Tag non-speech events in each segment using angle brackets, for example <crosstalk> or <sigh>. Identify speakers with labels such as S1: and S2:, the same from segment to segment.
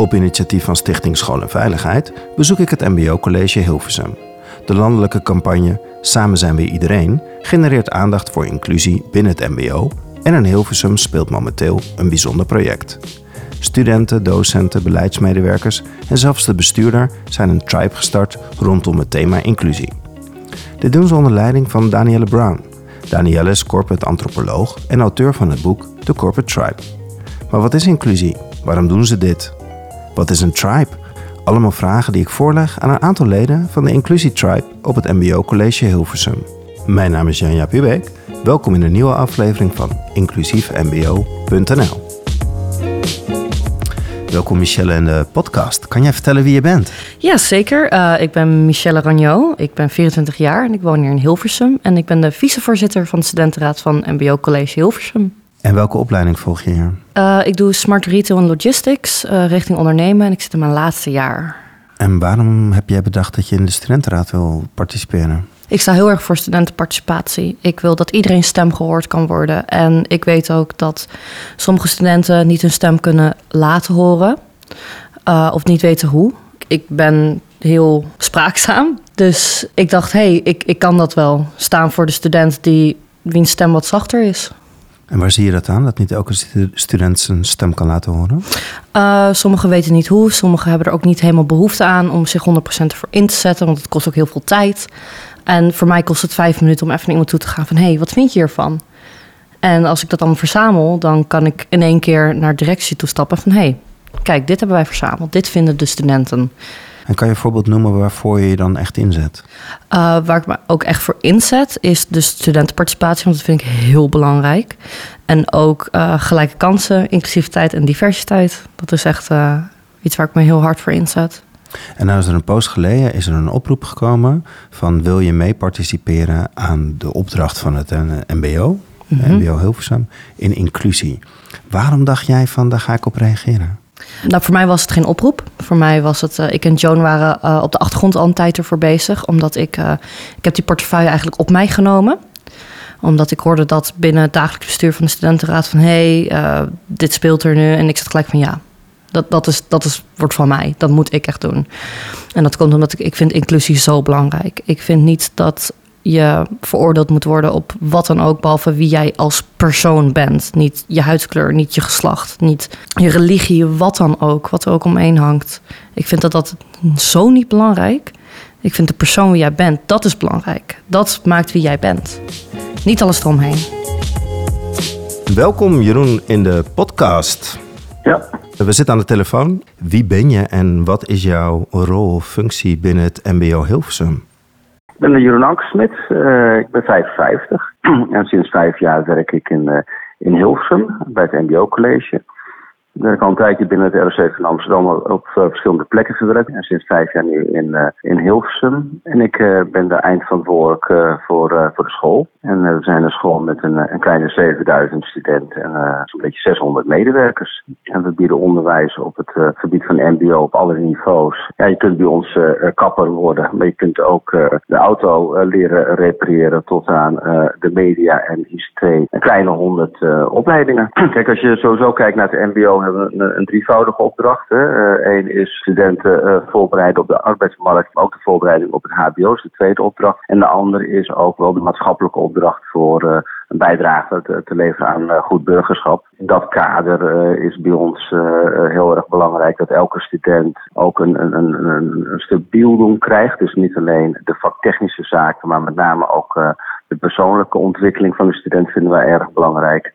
S1: Op initiatief van Stichting School en Veiligheid bezoek ik het MBO College Hilversum. De landelijke campagne Samen zijn we iedereen genereert aandacht voor inclusie binnen het MBO en in Hilversum speelt momenteel een bijzonder project. Studenten, docenten, beleidsmedewerkers en zelfs de bestuurder zijn een tribe gestart rondom het thema inclusie. Dit doen ze onder leiding van Danielle Brown. Danielle is corporate antropoloog en auteur van het boek The Corporate Tribe. Maar wat is inclusie? Waarom doen ze dit? Wat is een tribe? Allemaal vragen die ik voorleg aan een aantal leden van de Inclusie Tribe op het MBO College Hilversum. Mijn naam is Janja Pubeek. Welkom in een nieuwe aflevering van inclusiefmbo.nl. Welkom Michelle in de podcast. Kan jij vertellen wie je bent?
S2: Ja, zeker. Uh, ik ben Michelle Ragnot. Ik ben 24 jaar en ik woon hier in Hilversum. En ik ben de vicevoorzitter van de studentenraad van MBO College Hilversum.
S1: En welke opleiding volg je hier?
S2: Uh, ik doe Smart Retail en Logistics uh, richting ondernemen en ik zit in mijn laatste jaar.
S1: En waarom heb jij bedacht dat je in de studentenraad wil participeren?
S2: Ik sta heel erg voor studentenparticipatie. Ik wil dat iedereen stem gehoord kan worden. En ik weet ook dat sommige studenten niet hun stem kunnen laten horen. Uh, of niet weten hoe. Ik ben heel spraakzaam. Dus ik dacht, hé, hey, ik, ik kan dat wel. Staan voor de student die, wiens stem wat zachter is.
S1: En waar zie je dat aan? Dat niet elke student zijn stem kan laten horen?
S2: Uh, sommigen weten niet hoe. Sommigen hebben er ook niet helemaal behoefte aan om zich 100% ervoor in te zetten. Want het kost ook heel veel tijd. En voor mij kost het vijf minuten om even naar iemand toe te gaan van... hé, hey, wat vind je hiervan? En als ik dat dan verzamel, dan kan ik in één keer naar directie toe stappen van... hé, hey, kijk, dit hebben wij verzameld. Dit vinden de studenten.
S1: En kan je een voorbeeld noemen waarvoor je je dan echt inzet?
S2: Uh, waar ik me ook echt voor inzet is de studentenparticipatie, want dat vind ik heel belangrijk. En ook uh, gelijke kansen, inclusiviteit en diversiteit. Dat is echt uh, iets waar ik me heel hard voor inzet.
S1: En nou is er een post geleden is er een oproep gekomen van wil je mee participeren aan de opdracht van het MBO, mm -hmm. MBO Hilversum, in inclusie. Waarom dacht jij van daar ga ik op reageren?
S2: Nou, voor mij was het geen oproep. Voor mij was het, uh, ik en Joan waren uh, op de achtergrond al een tijd ervoor bezig. Omdat ik, uh, ik heb die portefeuille eigenlijk op mij genomen. Omdat ik hoorde dat binnen het dagelijks bestuur van de studentenraad van... hé, hey, dit speelt er nu. En ik zat gelijk van ja, dat, dat, is, dat is, wordt van mij. Dat moet ik echt doen. En dat komt omdat ik, ik vind inclusie zo belangrijk. Ik vind niet dat je veroordeeld moet worden op wat dan ook, behalve wie jij als persoon bent. Niet je huidskleur, niet je geslacht, niet je religie, wat dan ook, wat er ook omheen hangt. Ik vind dat dat zo niet belangrijk. Ik vind de persoon wie jij bent, dat is belangrijk. Dat maakt wie jij bent. Niet alles eromheen.
S1: Welkom Jeroen in de podcast.
S3: Ja.
S1: We zitten aan de telefoon. Wie ben je en wat is jouw rol of functie binnen het MBO Hilversum?
S3: Ik ben Jeroen Ankersmit, uh, ik ben 55 <clears throat> en sinds vijf jaar werk ik in, uh, in Hilversum bij het MBO College. Ik werk al een tijdje binnen het ROC van Amsterdam op uh, verschillende plekken gewerkt. En sinds vijf jaar nu in, uh, in Hilversum. En ik uh, ben de eindverantwoordelijk voor, voor de school. En we zijn een school met een, een kleine 7000 studenten en zo'n beetje 600 medewerkers. En we bieden onderwijs op het gebied van MBO op alle niveaus. Ja, je kunt bij ons kapper worden, maar je kunt ook de auto leren repareren tot aan de media en ICT. Een kleine 100 opleidingen. <clears throat> Kijk, als je sowieso kijkt naar het MBO een, een drievoudige opdracht. Eén uh, is studenten uh, voorbereiden op de arbeidsmarkt, maar ook de voorbereiding op het HBO is de tweede opdracht. En de andere is ook wel de maatschappelijke opdracht voor uh, een bijdrage te, te leveren aan goed burgerschap. In dat kader is bij ons heel erg belangrijk dat elke student ook een, een, een, een, stuk bildung krijgt. Dus niet alleen de vaktechnische zaken, maar met name ook de persoonlijke ontwikkeling van de student vinden wij erg belangrijk.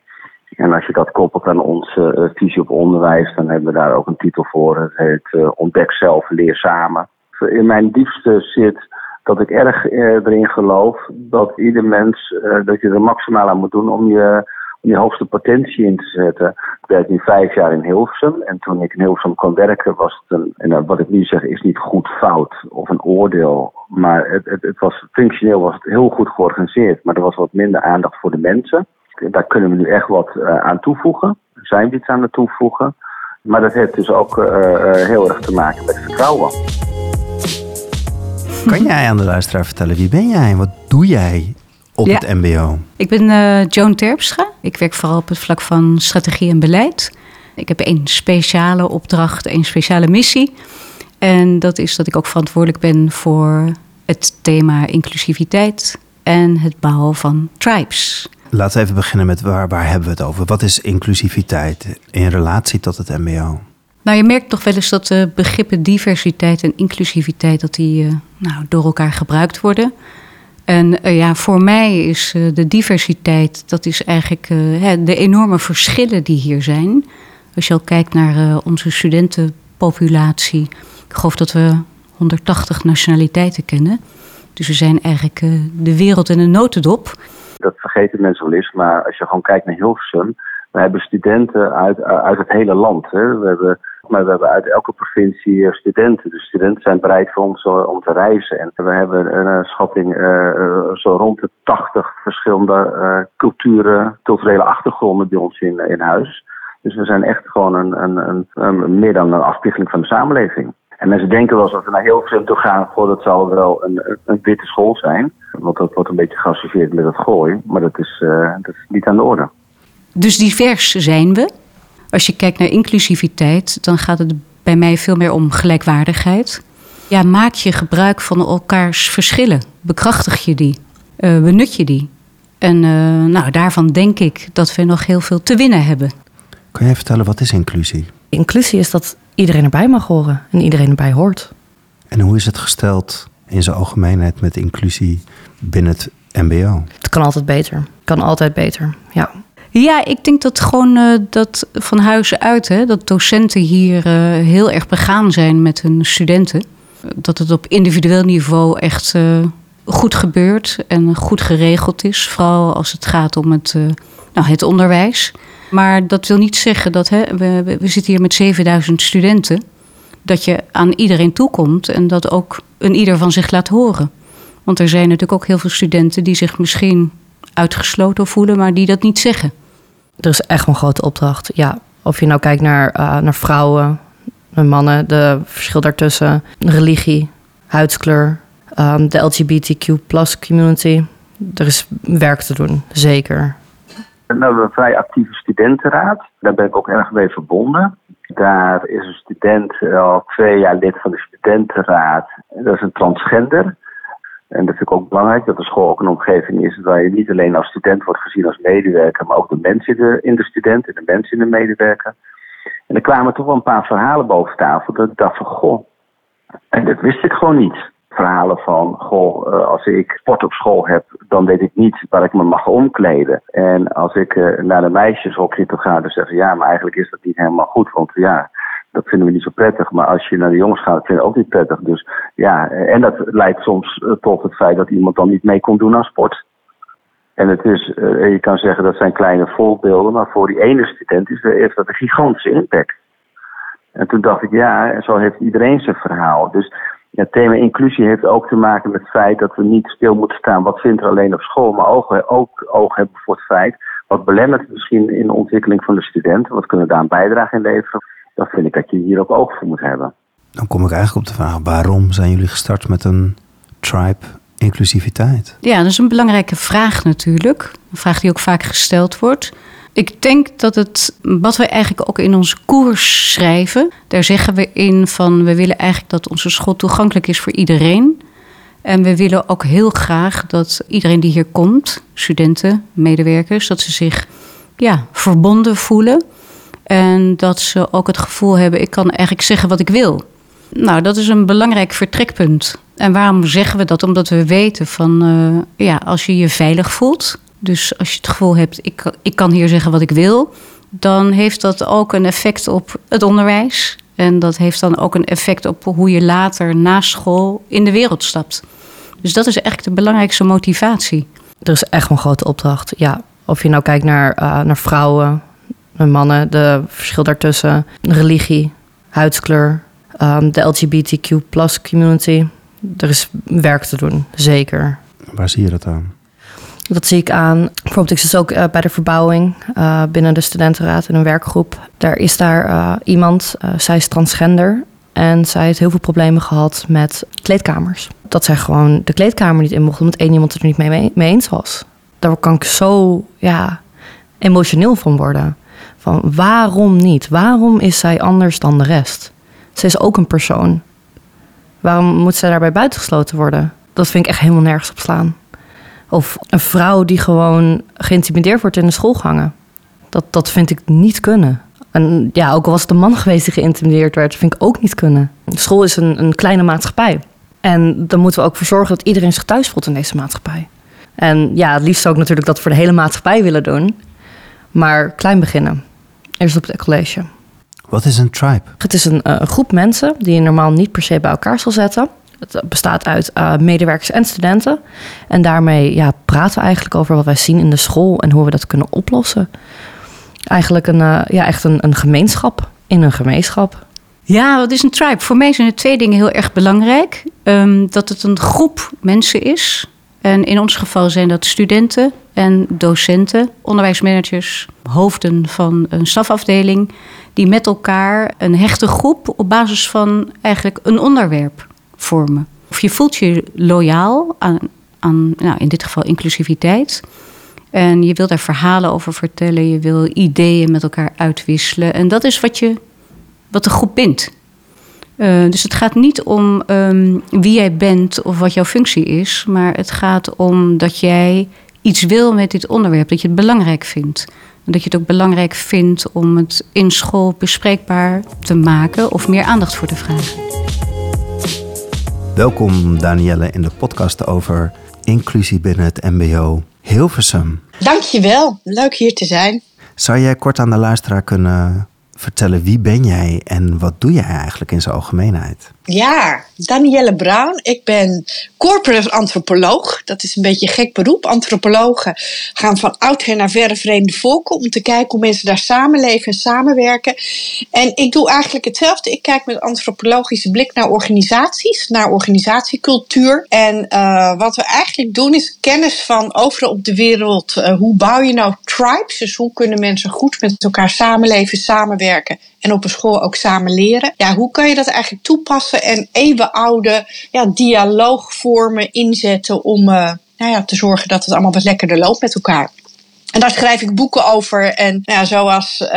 S3: En als je dat koppelt aan onze uh, visie op onderwijs, dan hebben we daar ook een titel voor. Het heet uh, Ontdek zelf, leer samen. In mijn diepste zit dat ik erg uh, erin geloof dat ieder mens, dat je er maximaal aan moet doen om je, om je hoogste potentie in te zetten. Ik werk nu vijf jaar in Hilversum en toen ik in Hilversum kon werken was het een, en wat ik nu zeg is niet goed fout of een oordeel. Maar het, het, het was, functioneel was het heel goed georganiseerd, maar er was wat minder aandacht voor de mensen. Daar kunnen we nu echt wat uh, aan toevoegen. Zijn we iets aan het toevoegen. Maar dat heeft dus ook uh, uh, heel erg te maken met vertrouwen.
S1: Kan jij aan de luisteraar vertellen wie ben jij en wat doe jij op ja. het MBO?
S4: Ik ben uh, Joan Terpstra. Ik werk vooral op het vlak van strategie en beleid. Ik heb één speciale opdracht, één speciale missie. En dat is dat ik ook verantwoordelijk ben voor het thema inclusiviteit en het bouwen van tribes.
S1: Laten we even beginnen met waar, waar hebben we het over? Wat is inclusiviteit in relatie tot het MBO?
S4: Nou, je merkt toch wel eens dat de begrippen diversiteit en inclusiviteit dat die, uh, nou, door elkaar gebruikt worden. En uh, ja, voor mij is de diversiteit, dat is eigenlijk de enorme verschillen die hier zijn. Als je al kijkt naar onze studentenpopulatie, ik geloof dat we 180 nationaliteiten kennen. Dus we zijn eigenlijk de wereld in een notendop.
S3: Dat vergeten mensen wel eens, maar als je gewoon kijkt naar Hilversum, we hebben studenten uit, uit het hele land. Hè. We hebben maar we hebben uit elke provincie studenten. De studenten zijn bereid voor ons om te reizen. En we hebben een schatting uh, zo rond de 80 verschillende culturen, culturele achtergronden bij ons in, in huis. Dus we zijn echt gewoon een, een, een, een, meer dan een afspiegeling van de samenleving. En mensen denken wel eens dat we naar Hilversum toe gaan, goh, dat zal wel een, een witte school zijn. Want dat wordt een beetje geassocieerd met het gooi. Maar dat is, dat is niet aan de orde.
S4: Dus divers zijn we? Als je kijkt naar inclusiviteit, dan gaat het bij mij veel meer om gelijkwaardigheid. Ja, maak je gebruik van elkaars verschillen. Bekrachtig je die. Uh, benut je die. En uh, nou, daarvan denk ik dat we nog heel veel te winnen hebben.
S1: Kan jij vertellen, wat is inclusie?
S2: Inclusie is dat iedereen erbij mag horen en iedereen erbij hoort.
S1: En hoe is het gesteld in zijn algemeenheid met inclusie binnen het MBO?
S2: Het kan altijd beter. Kan altijd beter, ja.
S4: Ja, ik denk dat gewoon uh, dat van huis uit, hè, dat docenten hier uh, heel erg begaan zijn met hun studenten. Dat het op individueel niveau echt uh, goed gebeurt en goed geregeld is. Vooral als het gaat om het, nou, het onderwijs. Maar dat wil niet zeggen dat hè, we, we zitten hier met 7000 studenten. Dat je aan iedereen toekomt en dat ook een ieder van zich laat horen. Want er zijn natuurlijk ook heel veel studenten die zich misschien uitgesloten voelen, maar die dat niet zeggen.
S2: Er is echt een grote opdracht. Ja, of je nou kijkt naar, uh, naar vrouwen, naar mannen, de verschil daartussen, religie, huidskleur, um, de LGBTQ plus community. Er is werk te doen, zeker.
S3: We hebben een vrij actieve studentenraad. Daar ben ik ook erg mee verbonden. Daar is een student al twee jaar lid van de studentenraad. Dat is een transgender. En dat vind ik ook belangrijk, dat de school ook een omgeving is waar je niet alleen als student wordt gezien als medewerker, maar ook de mensen in de student en de mensen in de medewerker. En er kwamen toch wel een paar verhalen boven tafel dat ik dacht van, goh, en dat wist ik gewoon niet. Verhalen van, goh, eh, als ik sport op school heb, dan weet ik niet waar ik me mag omkleden. En als ik uh, naar de meisjeshokje toe ga, dan zeggen ja, maar eigenlijk is dat niet helemaal goed. Want ja, dat vinden we niet zo prettig. Maar als je naar de jongens gaat, vind je ook niet prettig. Dus ja, en dat leidt soms eh, tot het feit dat iemand dan niet mee kon doen aan sport. En het is, je kan zeggen dat zijn kleine voorbeelden, maar voor die ene student is, heeft dat een gigantische impact. En toen dacht ik, ja, zo heeft iedereen zijn verhaal. Dus het thema inclusie heeft ook te maken met het feit dat we niet stil moeten staan. Wat vindt er alleen op school, maar ook, ook oog hebben voor het feit. Wat belemmert misschien in de ontwikkeling van de studenten? Wat kunnen we daar een bijdrage in leveren? dat vind ik dat je hier ook oog voor moet hebben.
S1: Dan kom ik eigenlijk op de vraag: waarom zijn jullie gestart met een tribe inclusiviteit?
S4: Ja, dat is een belangrijke vraag natuurlijk. Een vraag die ook vaak gesteld wordt. Ik denk dat het, wat we eigenlijk ook in onze koers schrijven, daar zeggen we in van we willen eigenlijk dat onze school toegankelijk is voor iedereen. En we willen ook heel graag dat iedereen die hier komt, studenten, medewerkers, dat ze zich ja, verbonden voelen en dat ze ook het gevoel hebben, ik kan eigenlijk zeggen wat ik wil. Nou, dat is een belangrijk vertrekpunt. En waarom zeggen we dat? Omdat we weten van, uh, ja, als je je veilig voelt, dus als je het gevoel hebt, ik, ik kan hier zeggen wat ik wil, dan heeft dat ook een effect op het onderwijs. En dat heeft dan ook een effect op hoe je later na school in de wereld stapt. Dus dat is eigenlijk de belangrijkste motivatie.
S2: Er is echt een grote opdracht. Ja, of je nou kijkt naar, uh, naar vrouwen, mannen, de verschil daartussen, religie, huidskleur, um, de LGBTQ plus community. Er is werk te doen, zeker.
S1: Waar zie je dat aan?
S2: Dat zie ik aan. Bijvoorbeeld, ik zit ook uh, bij de verbouwing uh, binnen de studentenraad in een werkgroep. Daar is daar uh, iemand, zij is transgender. En zij heeft heel veel problemen gehad met kleedkamers. Dat zij gewoon de kleedkamer niet in mocht, omdat één iemand het er niet mee, mee eens was. Daar kan ik zo ja, emotioneel van worden Van waarom niet? Waarom is zij anders dan de rest? Ze is ook een persoon. Waarom moet zij daarbij buitengesloten worden? Dat vind ik echt helemaal nergens op slaan. Of een vrouw die gewoon geïntimideerd wordt in de schoolgangen. Dat, dat vind ik niet kunnen. En ja, ook al was het een man geweest die geïntimideerd werd, vind ik ook niet kunnen. School is een, een kleine maatschappij. En dan moeten we ook voor zorgen dat iedereen zich thuis voelt in deze maatschappij. En ja, het liefst ook natuurlijk dat we voor de hele maatschappij willen doen. Maar klein beginnen. Eerst op het college.
S1: Wat is een tribe?
S2: Het is een, uh, groep mensen die je normaal niet per se bij elkaar zal zetten. Het bestaat uit uh, medewerkers en studenten. En daarmee ja, praten we eigenlijk over wat wij zien in de school en hoe we dat kunnen oplossen. Eigenlijk een, uh, ja, echt een, een gemeenschap in een gemeenschap.
S4: Ja, wat is een tribe? Voor mij zijn er twee dingen heel erg belangrijk. Um, dat het een groep mensen is. En in ons geval zijn dat studenten en docenten, onderwijsmanagers, hoofden van een stafafdeling, die met elkaar een hechte groep op basis van eigenlijk een onderwerp vormen. Of je voelt je loyaal aan, aan nou, in dit geval inclusiviteit. En je wil daar verhalen over vertellen, je wil ideeën met elkaar uitwisselen. En dat is wat, je, wat de groep bindt. Uh, dus het gaat niet om um, wie jij bent of wat jouw functie is, maar het gaat om dat jij iets wil met dit onderwerp, dat je het belangrijk vindt. En dat je het ook belangrijk vindt om het in school bespreekbaar te maken of meer aandacht voor te vragen.
S1: Welkom Danielle in de podcast over inclusie binnen het MBO Hilversum.
S5: Dankjewel, leuk hier te zijn.
S1: Zou jij kort aan de luisteraar kunnen vertellen wie ben jij en wat doe jij eigenlijk in zijn algemeenheid?
S5: Ja, Danielle Bruin. Ik ben corporate antropoloog. Dat is een beetje een gek beroep. Antropologen gaan van oudsher naar verre vreemde volken om te kijken hoe mensen daar samenleven en samenwerken. En ik doe eigenlijk hetzelfde. Ik kijk met antropologische blik naar organisaties, naar organisatiecultuur. En uh, wat we eigenlijk doen is kennis van overal op de wereld. Uh, hoe bouw je nou tribes? Dus hoe kunnen mensen goed met elkaar samenleven, samenwerken en op een school ook samen leren? Ja, hoe kan je dat eigenlijk toepassen? en eeuwenoude ja, dialoogvormen inzetten om uh, nou ja, te zorgen dat het allemaal wat lekkerder loopt met elkaar. En daar schrijf ik boeken over. En nou ja, zoals uh,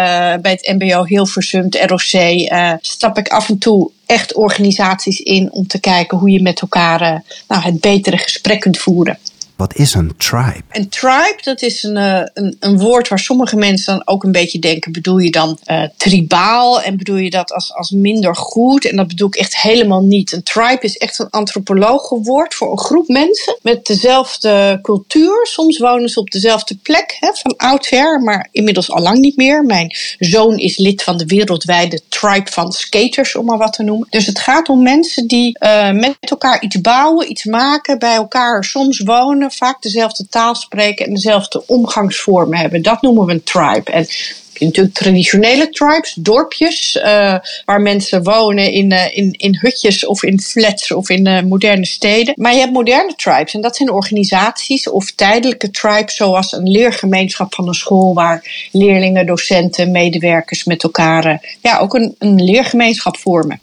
S5: bij het MBO Hilversum, het ROC, uh, stap ik af en toe echt organisaties in om te kijken hoe je met elkaar nou, het betere gesprek kunt voeren.
S1: Wat is een tribe?
S5: Een tribe, dat is een, eh, een, een, woord waar sommige mensen dan ook een beetje denken: bedoel je dan uh, tribaal en bedoel je dat als, als minder goed? En dat bedoel ik echt helemaal niet. Een tribe is echt een antropologenwoord voor een groep mensen met dezelfde cultuur. Soms wonen ze op dezelfde plek hè, van oudsher, maar inmiddels al lang niet meer. Mijn zoon is lid van de wereldwijde tribe van skaters, om maar wat te noemen. Dus het gaat om mensen die uh, met elkaar iets bouwen, iets maken, bij elkaar soms wonen vaak dezelfde taal spreken en dezelfde omgangsvormen hebben. Dat noemen we een tribe. En natuurlijk traditionele tribes, dorpjes, uh, waar mensen wonen in, uh, in, in hutjes of in flats of in uh, moderne steden. Maar je hebt moderne tribes en dat zijn organisaties of tijdelijke tribes, zoals een leergemeenschap van een school, waar leerlingen, docenten, medewerkers met elkaar ja, ook een, een leergemeenschap vormen.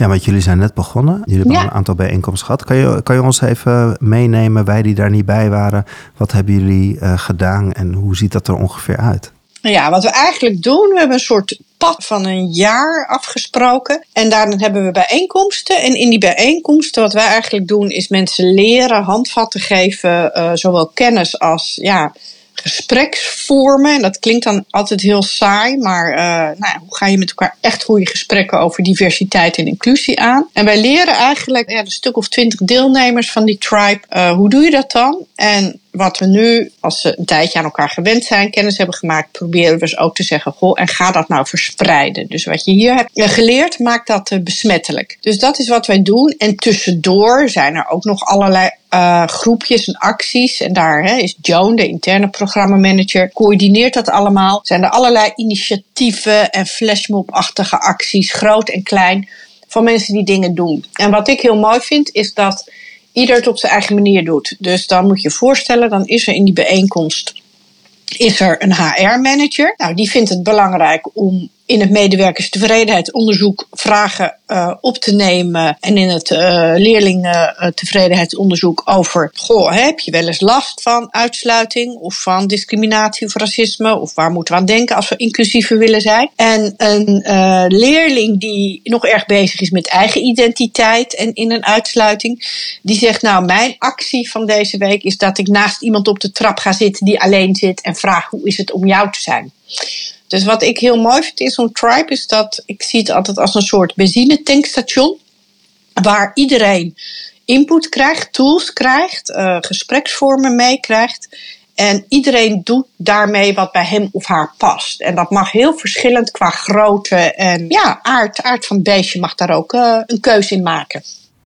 S1: Ja, want jullie zijn net begonnen. Jullie hebben een aantal bijeenkomsten gehad. Kan je, kan je ons even meenemen, wij die daar niet bij waren, wat hebben jullie uh, gedaan en hoe ziet dat er ongeveer uit?
S5: Ja, wat we eigenlijk doen, we hebben een soort pad van een jaar afgesproken. En daarin hebben we bijeenkomsten. En in die bijeenkomsten, wat wij eigenlijk doen, is mensen leren, handvatten geven, uh, zowel kennis als ja, gespreksvormen. En dat klinkt dan altijd heel saai, maar uh, nou, hoe ga je met elkaar echt goede gesprekken over diversiteit en inclusie aan? En wij leren eigenlijk ja, een stuk of twintig deelnemers van die tribe. Uh, hoe doe je dat dan? En wat we nu, als ze een tijdje aan elkaar gewend zijn, kennis hebben gemaakt, proberen we dus ook te zeggen: Goh, en ga dat nou verspreiden. Dus wat je hier hebt geleerd, maakt dat besmettelijk. Dus dat is wat wij doen. En tussendoor zijn er ook nog allerlei uh, groepjes en acties. En daar hè, is Joan, de interne programmamanager, coördineert dat allemaal. Zijn er allerlei initiatieven en flashmob-achtige acties, groot en klein, van mensen die dingen doen. En wat ik heel mooi vind, is dat ieder het op zijn eigen manier doet. Dus dan moet je je voorstellen, dan is er in die bijeenkomst is er een HR-manager. Nou, die vindt het belangrijk om in het medewerkerstevredenheidsonderzoek vragen uh, op te nemen. En in het uh, leerlingentevredenheidsonderzoek over: Goh, heb je wel eens last van uitsluiting of van discriminatie of racisme? Of waar moeten we aan denken als we inclusiever willen zijn? En een uh, leerling die nog erg bezig is met eigen identiteit en in een uitsluiting, die zegt: Nou, mijn actie van deze week is dat ik naast iemand op de trap ga zitten die alleen zit en vraag: Hoe is het om jou te zijn? Dus wat ik heel mooi vind in zo'n tribe is dat ik zie het altijd als een soort benzinetankstation. Waar iedereen input krijgt, tools krijgt, uh, gespreksvormen meekrijgt. En iedereen doet daarmee wat bij hem of haar past. En dat mag heel verschillend qua grootte en ja, aard, aard van beestje mag daar ook uh, een keuze in maken.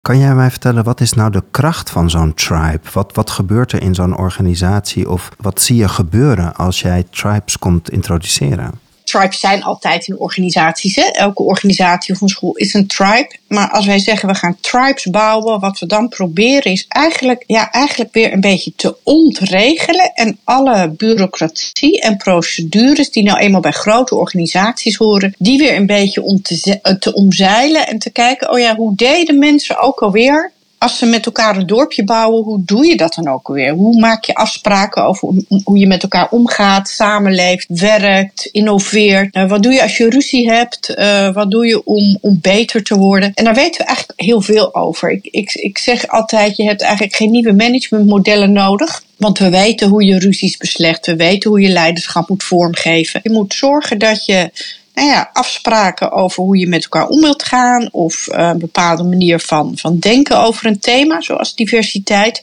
S1: Kan jij mij vertellen, wat is nou de kracht van zo'n tribe? Wat, wat gebeurt er in zo'n organisatie? Of wat zie je gebeuren als jij tribes komt introduceren?
S5: Tribes zijn altijd in organisaties. Hè? Elke organisatie of een school is een tribe. Maar als wij zeggen we gaan tribes bouwen, wat we dan proberen is eigenlijk, ja, eigenlijk weer een beetje te ontregelen. En alle bureaucratie en procedures die nou eenmaal bij grote organisaties horen, die weer een beetje om te, te omzeilen en te kijken, oh ja, hoe deden mensen ook alweer als ze met elkaar een dorpje bouwen, hoe doe je dat dan ook weer? Hoe maak je afspraken over hoe je met elkaar omgaat, samenleeft, werkt, innoveert? Uh, wat doe je als je ruzie hebt? Uh, wat doe je om, om beter te worden? En daar weten we eigenlijk heel veel over. Ik, ik, ik zeg altijd, je hebt eigenlijk geen nieuwe managementmodellen nodig. Want we weten hoe je ruzies beslecht. We weten hoe je leiderschap moet vormgeven. Je moet zorgen dat je nou ja, afspraken over hoe je met elkaar om wilt gaan. Of uh, een bepaalde manier van, van denken over een thema, zoals diversiteit.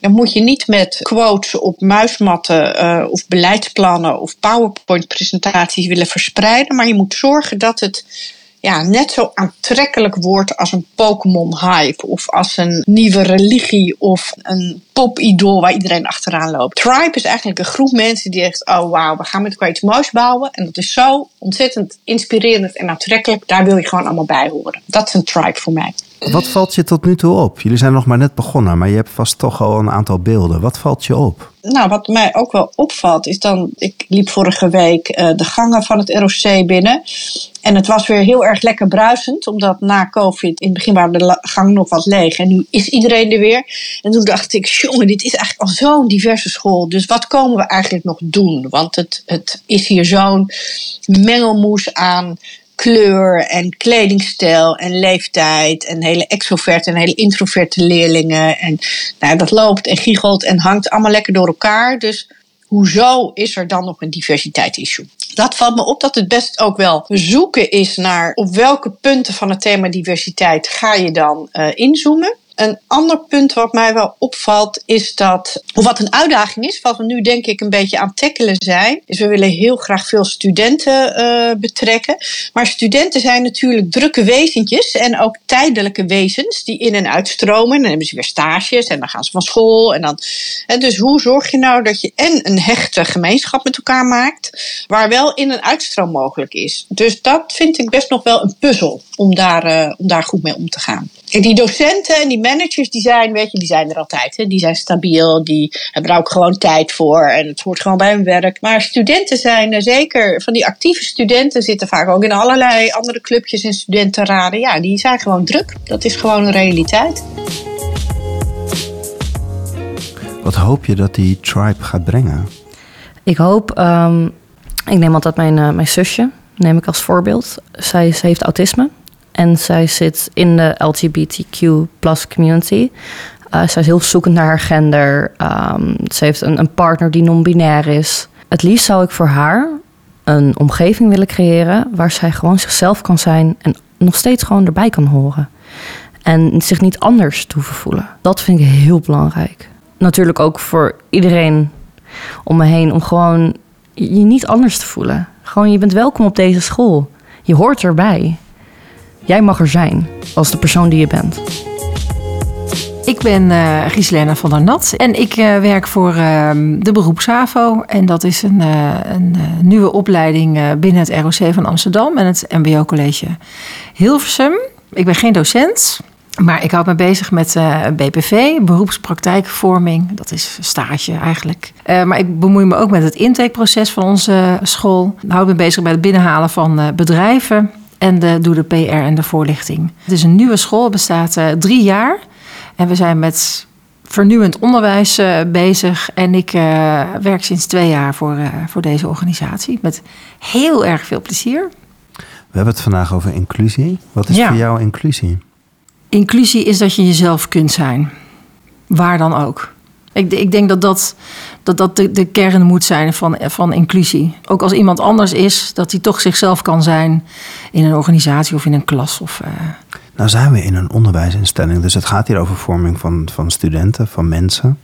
S5: Dan moet je niet met quotes op muismatten uh, of beleidsplannen of PowerPoint-presentaties willen verspreiden. Maar je moet zorgen dat het ja, net zo aantrekkelijk wordt als een Pokémon-hype. Of als een nieuwe religie of een popidool waar iedereen achteraan loopt. Tribe is eigenlijk een groep mensen die zegt: Oh wauw, we gaan met elkaar iets moois bouwen. En dat is zo ontzettend inspirerend en aantrekkelijk. Daar wil je gewoon allemaal bij horen. Dat is een tribe voor mij.
S1: Wat valt je tot nu toe op? Jullie zijn nog maar net begonnen, maar je hebt vast toch al een aantal beelden. Wat valt je op?
S5: Nou, wat mij ook wel opvalt is dan, ik liep vorige week uh, de gangen van het ROC binnen. En het was weer heel erg lekker bruisend, omdat na COVID in het begin waren de gangen nog wat leeg. En nu is iedereen er weer. En toen dacht ik, jongen, dit is eigenlijk al zo'n diverse school. Dus wat komen we eigenlijk nog doen? Want het, het is hier zo'n mengelmoes aan kleur en kledingstijl en leeftijd en hele extroverte en hele introverte leerlingen. En nou, dat loopt en giechelt en hangt allemaal lekker door elkaar. Dus hoezo is er dan nog een diversiteitsissue? Dat valt me op dat het best ook wel zoeken is naar op welke punten van het thema diversiteit ga je dan uh, inzoomen. Een ander punt wat mij wel opvalt is dat, of wat een uitdaging is, wat we nu denk ik een beetje aan tackelen zijn, is we willen heel graag veel studenten uh, betrekken. Maar studenten zijn natuurlijk drukke wezentjes en ook tijdelijke wezens die in en uitstromen. Dan hebben ze weer stages en dan gaan ze van school. En dan, en dus hoe zorg je nou dat je en een hechte gemeenschap met elkaar maakt, waar wel in- en uitstroom mogelijk is. Dus dat vind ik best nog wel een puzzel om daar, uh, om daar goed mee om te gaan. En die docenten en die managers, die zijn, weet je, die zijn er altijd. Hè? Die zijn stabiel, die hebben er ook gewoon tijd voor en het hoort gewoon bij hun werk. Maar studenten zijn er zeker, van die actieve studenten zitten vaak ook in allerlei andere clubjes en studentenraden. Ja, die zijn gewoon druk. Dat is gewoon een realiteit.
S1: Wat hoop je dat die tribe gaat brengen?
S2: Ik hoop, um, ik neem altijd mijn, uh, mijn zusje, neem ik als voorbeeld. Zij, zij heeft autisme. En zij zit in de LGBTQ plus community. Uh, zij is heel zoekend naar haar gender. Um, ze heeft een, een partner die non-binair is. Het liefst zou ik voor haar een omgeving willen creëren waar zij gewoon zichzelf kan zijn en nog steeds gewoon erbij kan horen. En zich niet anders hoeven voelen. Dat vind ik heel belangrijk. Natuurlijk ook voor iedereen om me heen om gewoon je niet anders te voelen. Gewoon, je bent welkom op deze school. Je hoort erbij. Jij mag er zijn als de persoon die je bent.
S6: Ik ben uh, Gislena van der Nat en ik uh, werk voor uh, de beroepsHAVO. En dat is een, een nieuwe opleiding binnen het ROC van Amsterdam en het MBO College Hilversum. Ik ben geen docent. Maar ik houd me bezig met BPV, beroepspraktijkvorming. Dat is stage eigenlijk. Maar ik bemoei me ook met het intakeproces van onze school. Ik houd me bezig bij het binnenhalen van bedrijven. En de, doe de PR en de voorlichting. Het is een nieuwe school, bestaat drie jaar. En we zijn met vernieuwend onderwijs bezig. En ik werk sinds twee jaar voor, voor deze organisatie. Met heel erg veel plezier.
S1: We hebben het vandaag over inclusie. Wat is
S6: Ja.
S1: voor jou inclusie?
S6: Inclusie is dat je jezelf kunt zijn. Waar dan ook. Ik, ik denk dat dat, dat, dat de, de kern moet zijn van, van inclusie. Ook als iemand anders is, dat hij toch zichzelf kan zijn in een organisatie of in een klas. Of, eh,
S1: Nou zijn we in een onderwijsinstelling, dus het gaat hier over vorming van, van studenten, van mensen.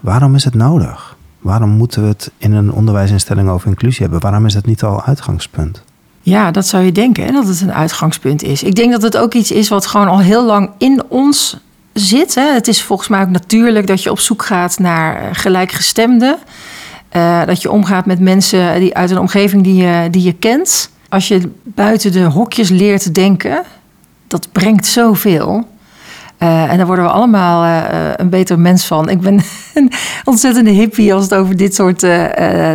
S1: Waarom is het nodig? Waarom moeten we het in een onderwijsinstelling over inclusie hebben? Waarom is dat niet al uitgangspunt?
S6: Ja, dat zou je denken, hè, dat het een uitgangspunt is. Ik denk dat het ook iets is wat gewoon al heel lang in ons zit. Hè. Het is volgens mij ook natuurlijk dat je op zoek gaat naar eh, gelijkgestemden. Uh, dat je omgaat met mensen die uit een omgeving die je, die je kent. Als je buiten de hokjes leert denken, dat brengt zoveel. Uh, en daar worden we allemaal uh, een beter mens van. Ik ben een <laughs> ontzettende hippie als het over dit soort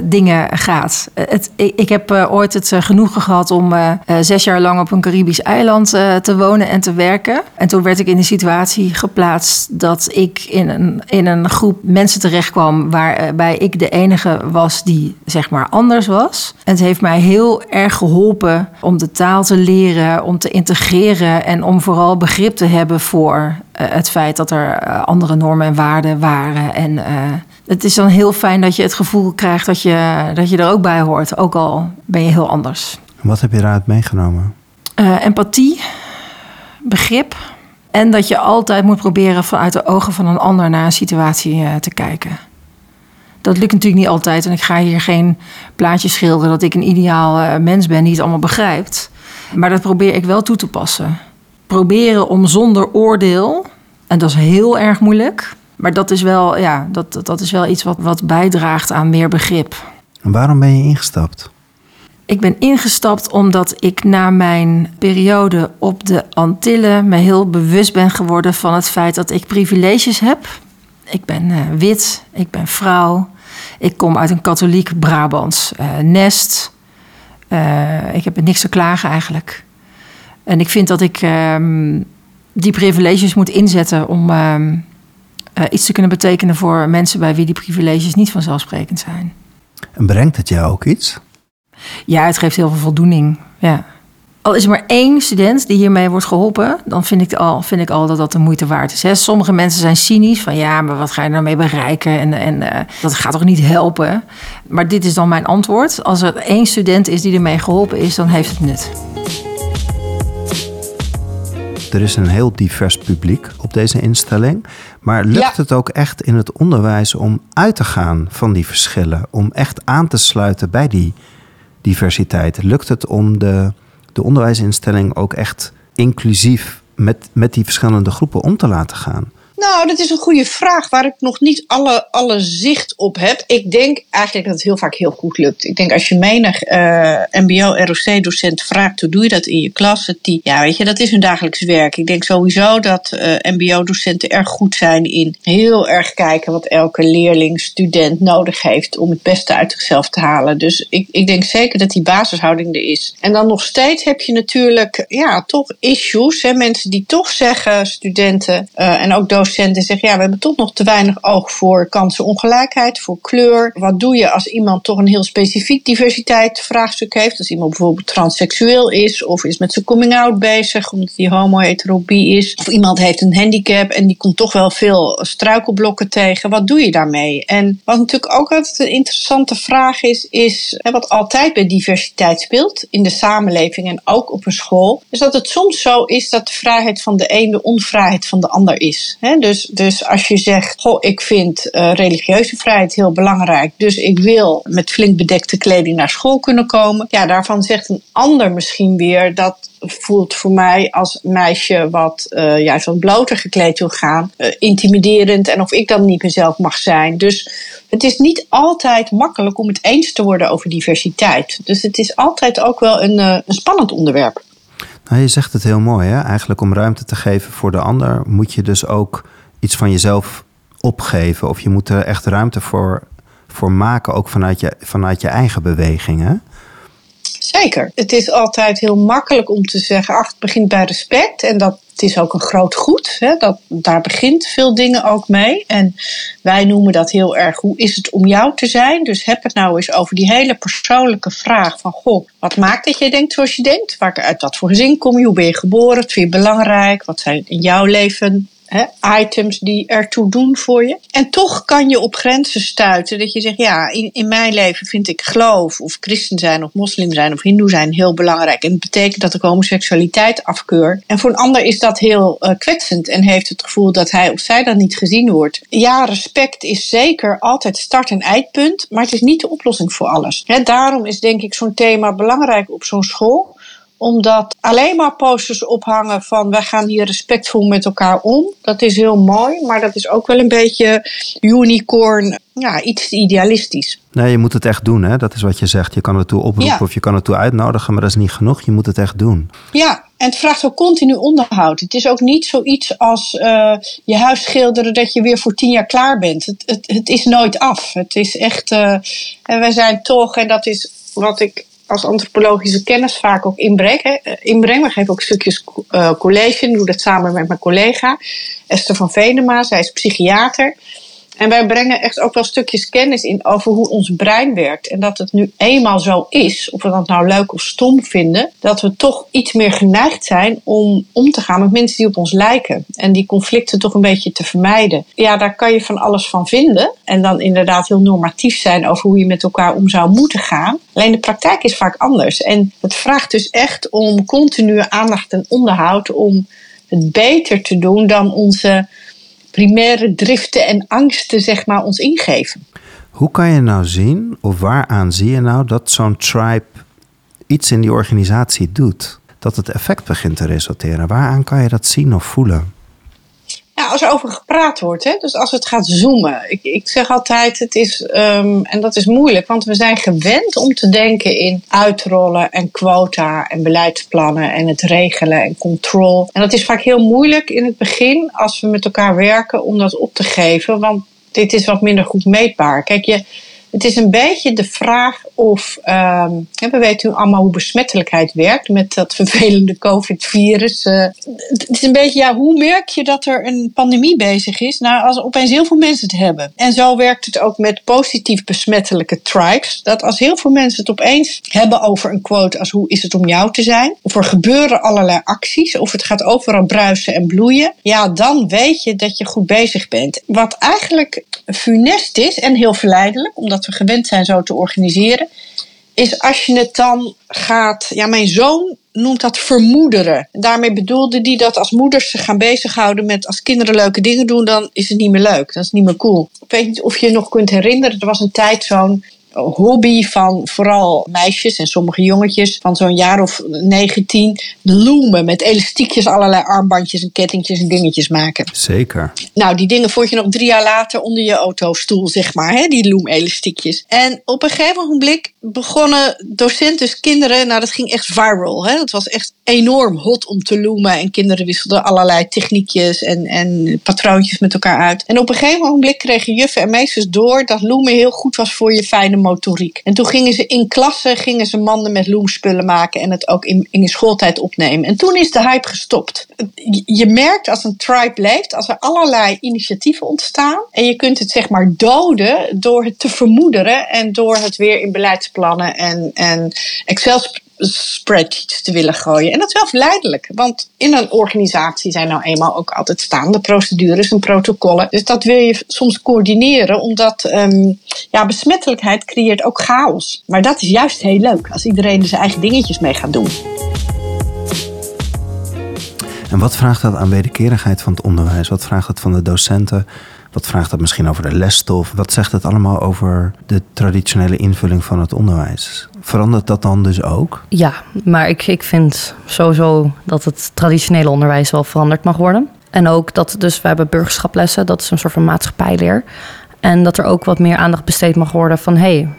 S6: dingen gaat. Het, ik, ik, heb ooit het genoegen gehad om zes jaar lang op een Caribisch eiland te wonen en te werken. En toen werd ik in de situatie geplaatst dat ik in een, in een groep mensen terechtkwam waarbij ik de enige was die zeg maar anders was. En het heeft mij heel erg geholpen om de taal te leren, om te integreren en om vooral begrip te hebben voor het feit dat er uh, andere normen en waarden waren. En uh, het is dan heel fijn dat je het gevoel krijgt dat je, dat je er ook bij hoort, ook al ben je heel anders.
S1: Wat heb je eruit meegenomen?
S6: empathie, begrip. En dat je altijd moet proberen vanuit de ogen van een ander naar een situatie te kijken. Dat lukt natuurlijk niet altijd. En ik ga hier geen plaatje schilderen dat ik een ideaal mens ben die het allemaal begrijpt. Maar dat probeer ik wel toe te passen proberen om zonder oordeel, en dat is heel erg moeilijk, maar dat is wel, ja, dat, dat is wel iets wat, wat bijdraagt aan meer begrip.
S1: En waarom ben je ingestapt?
S6: Ik ben ingestapt omdat ik na mijn periode op de Antillen me heel bewust ben geworden van het feit dat ik privileges heb. Ik ben uh, wit, ik ben vrouw, ik kom uit een katholiek Brabants uh, nest. Uh, ik heb niks te klagen eigenlijk. En ik vind dat ik um, die privileges moet inzetten om um, uh, iets te kunnen betekenen voor mensen bij wie die privileges niet vanzelfsprekend zijn.
S1: En brengt het jou ook iets?
S6: Ja, het geeft heel veel voldoening. Ja. Al is er maar één student die hiermee wordt geholpen, dan vind ik al, vind ik al dat dat de moeite waard is. Hè. Sommige mensen zijn cynisch van ja, maar wat ga je nou mee bereiken? En, en uh, dat gaat toch niet helpen? Maar dit is dan mijn antwoord. Als er één student is die ermee geholpen is, dan heeft het nut.
S1: Er is een heel divers publiek op deze instelling. Maar lukt
S5: Ja.
S1: het ook echt in het onderwijs om uit te gaan van die verschillen? Om echt aan te sluiten bij die diversiteit? Lukt het om de, de onderwijsinstelling ook echt inclusief met, met die verschillende groepen om te laten gaan?
S5: Nou, dat is een goede vraag waar ik nog niet alle, alle zicht op heb. Ik denk eigenlijk dat het heel vaak heel goed lukt. Ik denk als je menig uh, MBO-ROC-docent vraagt hoe doe je dat in je klas, dat die, ja, weet je, dat is hun dagelijks werk. Ik denk sowieso dat uh, MBO-docenten erg goed zijn in heel erg kijken wat elke leerling, student nodig heeft om het beste uit zichzelf te halen. Dus ik, ik denk zeker dat die basishouding er is. En dan nog steeds heb je natuurlijk, ja, toch issues. Hè, mensen die toch zeggen, studenten uh, en ook docenten zeggen, ja, we hebben toch nog te weinig oog voor kansenongelijkheid, voor kleur. Wat doe je als iemand toch een heel specifiek diversiteitsvraagstuk heeft? Als iemand bijvoorbeeld transseksueel is of is met zijn coming-out bezig omdat hij homo-heterobie is. Of iemand heeft een handicap en die komt toch wel veel struikelblokken tegen. Wat doe je daarmee? En wat natuurlijk ook altijd een interessante vraag is, is wat altijd bij diversiteit speelt in de samenleving en ook op een school, is dat het soms zo is dat de vrijheid van de een de onvrijheid van de ander is. Dus, dus als je zegt, goh, ik vind uh, religieuze vrijheid heel belangrijk, dus ik wil met flink bedekte kleding naar school kunnen komen. Ja, daarvan zegt een ander misschien weer dat voelt voor mij als meisje wat uh, juist wat bloter gekleed wil gaan, uh, intimiderend en of ik dan niet mezelf mag zijn. Dus het is niet altijd makkelijk om het eens te worden over diversiteit. Dus het is altijd ook wel een, een spannend onderwerp.
S1: Nou, je zegt het heel mooi, hè? Eigenlijk om ruimte te geven voor de ander, moet je dus ook iets van jezelf opgeven. Of je moet er echt ruimte voor, voor maken, ook vanuit je, vanuit je eigen bewegingen.
S5: Zeker. Het is altijd heel makkelijk om te zeggen, ach, het begint bij respect. En dat het is ook een groot goed. Hè? Dat, daar begint veel dingen ook mee. En wij noemen dat heel erg, hoe is het om jou te zijn? Dus heb het nou eens over die hele persoonlijke vraag van, goh, wat maakt dat jij denkt zoals je denkt? Waar, uit wat voor gezin kom je? Hoe ben je geboren? Wat vind je belangrijk? Wat zijn in jouw leven items die ertoe doen voor je. En toch kan je op grenzen stuiten dat je zegt, ja, in, in mijn leven vind ik geloof of christen zijn of moslim zijn of hindoe zijn heel belangrijk. En het betekent dat ik homoseksualiteit afkeur. En voor een ander is dat heel uh, kwetsend en heeft het gevoel dat hij of zij dan niet gezien wordt. Ja, respect is zeker altijd start- en eindpunt, maar het is niet de oplossing voor alles. daarom is denk ik zo'n thema belangrijk op zo'n school omdat alleen maar posters ophangen van wij gaan hier respectvol met elkaar om. Dat is heel mooi, maar dat is ook wel een beetje unicorn, ja, iets idealistisch.
S1: Nee, je moet het echt doen, hè? Dat is wat je zegt. Je kan het toe oproepen of je kan het toe uitnodigen, maar dat is niet genoeg. Je moet het echt doen.
S5: Ja, en het vraagt ook continu onderhoud. Het is ook niet zoiets als uh, je huis schilderen dat je weer voor tien jaar klaar bent. Het, het, het is nooit af. Het is echt. Uh, en wij zijn toch, en dat is wat ik als antropologische kennis vaak ook. Eh, inbreng. We geven ook stukjes uh, college. Ik doe dat samen met mijn collega Esther van Venema. Zij is psychiater. En wij brengen echt ook wel stukjes kennis in over hoe ons brein werkt. En dat het nu eenmaal zo is, of we dat nou leuk of stom vinden, dat we toch iets meer geneigd zijn om om te gaan met mensen die op ons lijken. En die conflicten toch een beetje te vermijden. Ja, daar kan je van alles van vinden. En dan inderdaad heel normatief zijn over hoe je met elkaar om zou moeten gaan. Alleen de praktijk is vaak anders. En het vraagt dus echt om continue aandacht en onderhoud om het beter te doen dan onze primaire driften en angsten zeg maar, ons ingeven.
S1: Hoe kan je nou zien, of waaraan zie je nou dat zo'n tribe iets in die organisatie doet? Dat het effect begint te resulteren. Waaraan kan je dat zien of voelen?
S5: Als er over gepraat wordt, hè? dus als het gaat zoomen. Ik, ik zeg altijd, het is, um, en dat is moeilijk, want we zijn gewend om te denken in uitrollen en quota en beleidsplannen en het regelen en control. En dat is vaak heel moeilijk in het begin als we met elkaar werken om dat op te geven, want dit is wat minder goed meetbaar. Kijk, je, het is een beetje de vraag of, um, we weten nu allemaal hoe besmettelijkheid werkt met dat <laughs> vervelende COVID-virus. Uh, het is een beetje, ja, hoe merk je dat er een pandemie bezig is? Nou, als opeens heel veel mensen het hebben. En zo werkt het ook met positief besmettelijke tribes. Dat als heel veel mensen het opeens hebben over een quote als hoe is het om jou te zijn? Of er gebeuren allerlei acties, of het gaat overal bruisen en bloeien. Ja, dan weet je dat je goed bezig bent. Wat eigenlijk funest is en heel verleidelijk, omdat we gewend zijn zo te organiseren, is als je het dan gaat. Ja, mijn zoon noemt dat vermoederen. Daarmee bedoelde hij dat als moeders zich gaan bezighouden met als kinderen leuke dingen doen, dan is het niet meer leuk. Dat is niet meer cool. Ik weet niet of je je nog kunt herinneren, er was een tijd zo'n hobby van vooral meisjes en sommige jongetjes van zo'n jaar of 19 loomen met elastiekjes, allerlei armbandjes en kettingjes en dingetjes maken.
S1: Zeker.
S5: Nou, die dingen vond je nog drie jaar later onder je autostoel, zeg maar, hè, die loom-elastiekjes. En op een gegeven moment begonnen docenten, dus kinderen, nou dat ging echt viral. Hè? Dat was echt enorm hot om te loomen en kinderen wisselden allerlei techniekjes en, en patroontjes met elkaar uit. En op een gegeven moment kregen juffen en meesters door dat loemen heel goed was voor je fijne motoriek. En toen gingen ze in klassen gingen ze manden met loomspullen maken en het ook in, in de schooltijd opnemen. En toen is de hype gestopt. Je merkt als een tribe leeft, als er allerlei initiatieven ontstaan en je kunt het zeg maar doden door het te vermoederen en door het weer in beleidsplannen en, en Excel spreadsheets te willen gooien. En dat is wel verleidelijk, want in een organisatie zijn nou eenmaal ook altijd staande procedures en protocollen. Dus dat wil je soms coördineren, omdat um, ja, besmettelijkheid creëert ook chaos. Maar dat is juist heel leuk, als iedereen er zijn eigen dingetjes mee gaat doen.
S1: En wat vraagt dat aan wederkerigheid van het onderwijs? Wat vraagt het van de docenten? Wat vraagt dat misschien over de lesstof? Wat zegt het allemaal over de traditionele invulling van het onderwijs? Verandert dat dan dus ook?
S2: Ja, maar ik, ik vind sowieso dat het traditionele onderwijs wel veranderd mag worden. En ook dat dus we hebben burgerschaplessen, dat is een soort van maatschappijleer. En dat er ook wat meer aandacht besteed mag worden van hé, hey,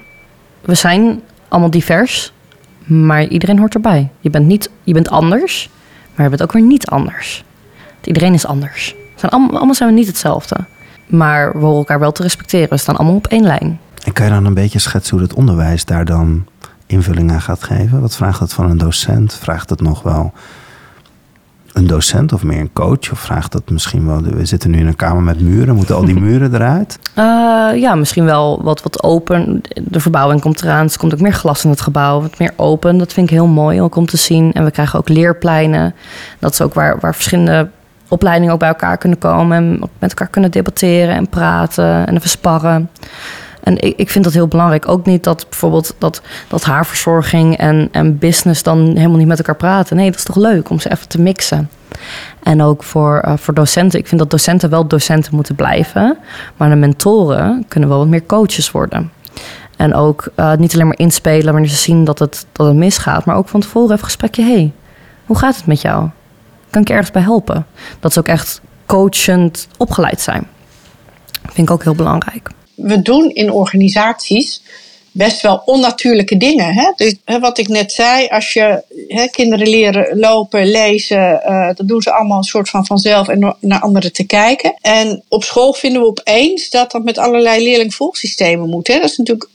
S2: we zijn allemaal divers. Maar iedereen hoort erbij. Je bent, niet, je bent anders, maar je bent ook weer niet anders. Iedereen is anders. Zijn allemaal, allemaal zijn we niet hetzelfde. Maar we horen elkaar wel te respecteren. We staan allemaal op één lijn.
S1: En kan je dan een beetje schetsen hoe het onderwijs daar dan invulling aan gaat geven? Wat vraagt het van een docent? Vraagt het nog wel een docent of meer een coach? Of vraagt dat misschien wel, we zitten nu in een kamer met muren, moeten al die <laughs> muren eruit?
S2: Uh, ja, misschien wel wat, wat open. De verbouwing komt eraan, dus er komt ook meer glas in het gebouw, wat meer open. Dat vind ik heel mooi ook om te zien. En we krijgen ook leerpleinen. Dat is ook waar, waar verschillende opleidingen ook bij elkaar kunnen komen en met elkaar kunnen debatteren en praten en even sparren. En ik, ik vind dat heel belangrijk. Ook niet dat bijvoorbeeld dat, dat haarverzorging en, en business dan helemaal niet met elkaar praten. Nee, dat is toch leuk om ze even te mixen. En ook voor, uh, voor docenten. Ik vind dat docenten wel docenten moeten blijven. Maar de mentoren kunnen wel wat meer coaches worden. En ook uh, niet alleen maar inspelen wanneer ze zien dat het, dat het misgaat. Maar ook van tevoren even gesprekje. hey, hoe gaat het met jou? Kan ik je ergens bij helpen? Dat ze ook echt coachend opgeleid zijn. Vind ik ook heel belangrijk
S5: we doen in organisaties best wel onnatuurlijke dingen. Hè? Dus hè, wat ik net zei, als je hè, kinderen leren lopen, lezen, uh, dat doen ze allemaal een soort van vanzelf en naar anderen te kijken. En op school vinden we opeens dat dat met allerlei leerlingvolgsystemen moet. Hè? Dat is natuurlijk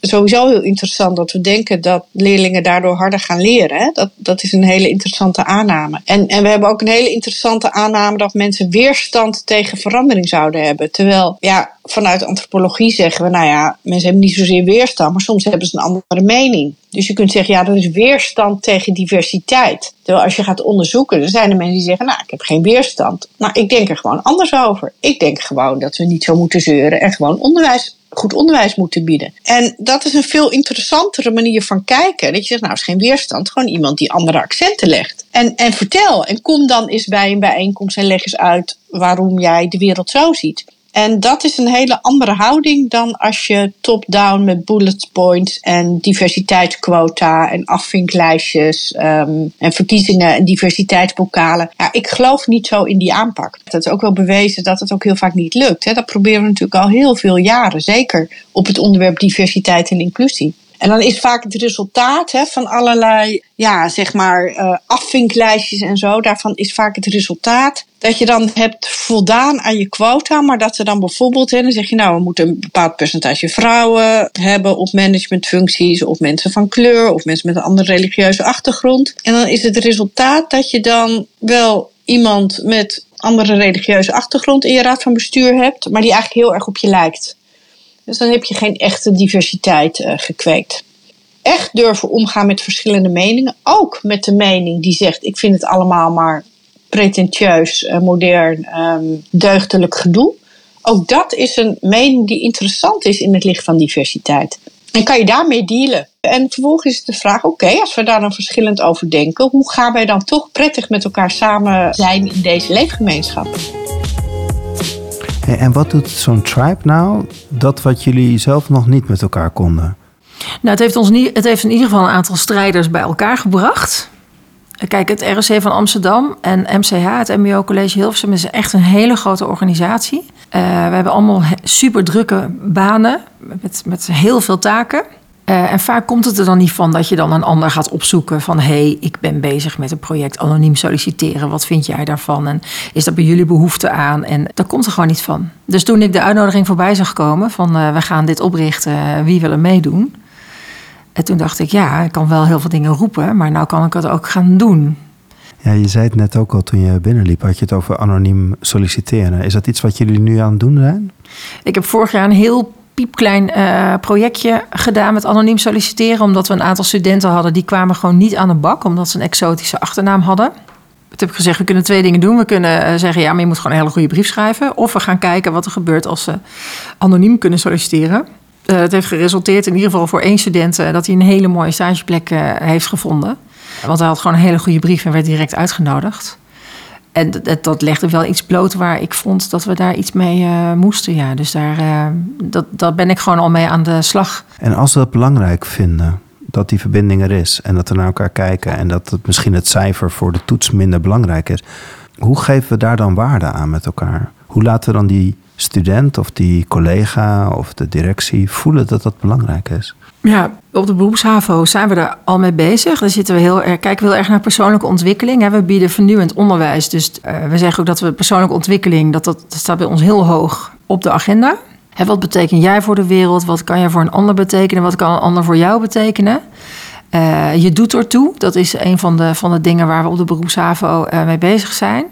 S5: sowieso heel interessant dat we denken dat leerlingen daardoor harder gaan leren. Hè? Dat, dat is een hele interessante aanname. En, en we hebben ook een hele interessante aanname dat mensen weerstand tegen verandering zouden hebben. Terwijl, ja, vanuit antropologie zeggen we, nou ja, mensen hebben niet zozeer weerstand, maar soms hebben ze een andere mening. Dus je kunt zeggen, ja, dat is weerstand tegen diversiteit. Terwijl als je gaat onderzoeken, dan zijn er mensen die zeggen, nou, ik heb geen weerstand. Nou, ik denk er gewoon anders over. Ik denk gewoon dat we niet zo moeten zeuren en gewoon onderwijs goed onderwijs moeten bieden. En dat is een veel interessantere manier van kijken. Dat je zegt, nou, is geen weerstand. Gewoon iemand die andere accenten legt. En, en vertel. En kom dan eens bij een bijeenkomst en leg eens uit waarom jij de wereld zo ziet. En dat is een hele andere houding dan als je top-down met bullet points en diversiteitsquota en afvinklijstjes um, en verkiezingen en diversiteitsbokalen. Ja, ik geloof niet zo in die aanpak. Dat is ook wel bewezen dat het ook heel vaak niet lukt. Hè. Dat proberen we natuurlijk al heel veel jaren, zeker op het onderwerp diversiteit en inclusie. En dan is vaak het resultaat hè, van allerlei, ja, zeg maar, uh, afvinklijstjes en zo. Daarvan is vaak het resultaat dat je dan hebt voldaan aan je quota, maar dat ze dan bijvoorbeeld, hè, dan zeg je nou, we moeten een bepaald percentage vrouwen hebben op managementfuncties, of mensen van kleur, of mensen met een andere religieuze achtergrond. En dan is het resultaat dat je dan wel iemand met andere religieuze achtergrond in je raad van bestuur hebt, maar die eigenlijk heel erg op je lijkt. Dus dan heb je geen echte diversiteit uh, gekweekt. Echt durven omgaan met verschillende meningen. Ook met de mening die zegt: ik vind het allemaal maar pretentieus, uh, modern, um, deugdelijk gedoe. Ook dat is een mening die interessant is in het licht van diversiteit. En kan je daarmee dealen? En vervolgens is de vraag: oké, als we daar dan verschillend over denken, hoe gaan wij dan toch prettig met elkaar samen zijn in deze leefgemeenschap?
S1: En wat doet zo'n tribe nou, dat wat jullie zelf nog niet met elkaar konden?
S6: Nou, het heeft, ons niet, het heeft in ieder geval een aantal strijders bij elkaar gebracht. Kijk, het ROC van Amsterdam en MCH, het MBO College Hilversum, is echt een hele grote organisatie. Uh, we hebben allemaal super drukke banen met, met heel veel taken. Uh, en vaak komt het er dan niet van dat je dan een ander gaat opzoeken van hé, hey, ik ben bezig met een project anoniem solliciteren. Wat vind jij daarvan? En is dat bij jullie behoefte aan? En daar komt er gewoon niet van. Dus toen ik de uitnodiging voorbij zag komen van uh, we gaan dit oprichten, wie wil er meedoen? En toen dacht ik, ja, ik kan wel heel veel dingen roepen, maar nou kan ik het ook gaan doen.
S1: Ja, je zei het net ook al toen je binnenliep, had je het over anoniem solliciteren. Is dat iets wat jullie nu aan het doen zijn?
S6: Ik heb vorig jaar een heel piepklein uh, projectje gedaan met anoniem solliciteren. Omdat we een aantal studenten hadden die kwamen gewoon niet aan de bak. Omdat ze een exotische achternaam hadden. Toen heb ik gezegd, we kunnen twee dingen doen. We kunnen uh, zeggen, ja, maar je moet gewoon een hele goede brief schrijven. Of we gaan kijken wat er gebeurt als ze anoniem kunnen solliciteren. Uh, het heeft geresulteerd in ieder geval voor één student... dat hij een hele mooie stageplek heeft gevonden. Want hij had gewoon een hele goede brief en werd direct uitgenodigd. En dat, dat legde wel iets bloot waar ik vond dat we daar iets mee uh, moesten. Ja. Dus daar, uh, dat, daar ben ik gewoon al mee aan de slag.
S1: En als we het belangrijk vinden dat die verbinding er is en dat we naar elkaar kijken en dat het misschien het cijfer voor de toets minder belangrijk is, hoe geven we daar dan waarde aan met elkaar? Hoe laten we dan die student of die collega of de directie voelen dat dat belangrijk is?
S6: Ja, op de beroepshavo zijn we daar al mee bezig. Daar zitten we heel erg, kijken we heel erg naar persoonlijke ontwikkeling. We bieden vernieuwend onderwijs. Dus uh, we zeggen ook dat we persoonlijke ontwikkeling, dat, dat, staat bij ons heel hoog op de agenda. Wat betekent jij voor de wereld? Wat kan jij voor een ander betekenen? Wat kan een ander voor jou betekenen? Uh, je doet ertoe. Dat is een van de, van de dingen waar we op de beroepshavo uh, mee bezig zijn.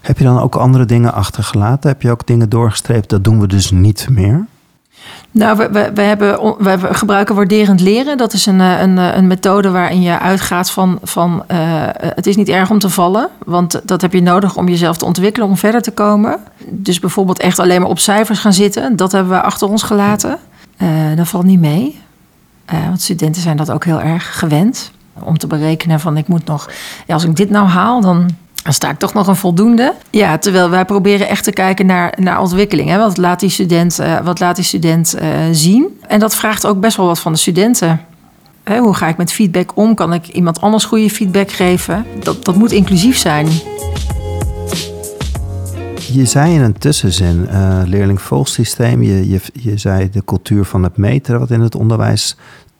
S1: Heb je dan ook andere dingen achtergelaten? Heb je ook dingen doorgestreept? Dat doen we dus niet meer?
S6: Nou, we, we, hebben, we gebruiken waarderend leren. Dat is een, eh, een, eh, een methode waarin je uitgaat van... van uh, het is niet erg om te vallen. Want dat heb je nodig om jezelf te ontwikkelen, om verder te komen. Dus bijvoorbeeld echt alleen maar op cijfers gaan zitten. Dat hebben we achter ons gelaten. Uh, dat valt niet mee. want studenten zijn dat ook heel erg gewend. Om te berekenen van ik moet nog... Ja, als ik dit nou haal, dan dan sta ik toch nog een voldoende. Ja, terwijl wij proberen echt te kijken naar, naar ontwikkeling. Hè? Wat laat die student, uh, wat laat die student uh, zien? En dat vraagt ook best wel wat van de studenten. Hè, hoe ga ik met feedback om? Kan ik iemand anders goede feedback geven? Dat, dat moet inclusief zijn.
S1: Je zei in een tussenzin, uh, leerling-volgsysteem, je, je, je zei de cultuur van het meten, wat in het onderwijs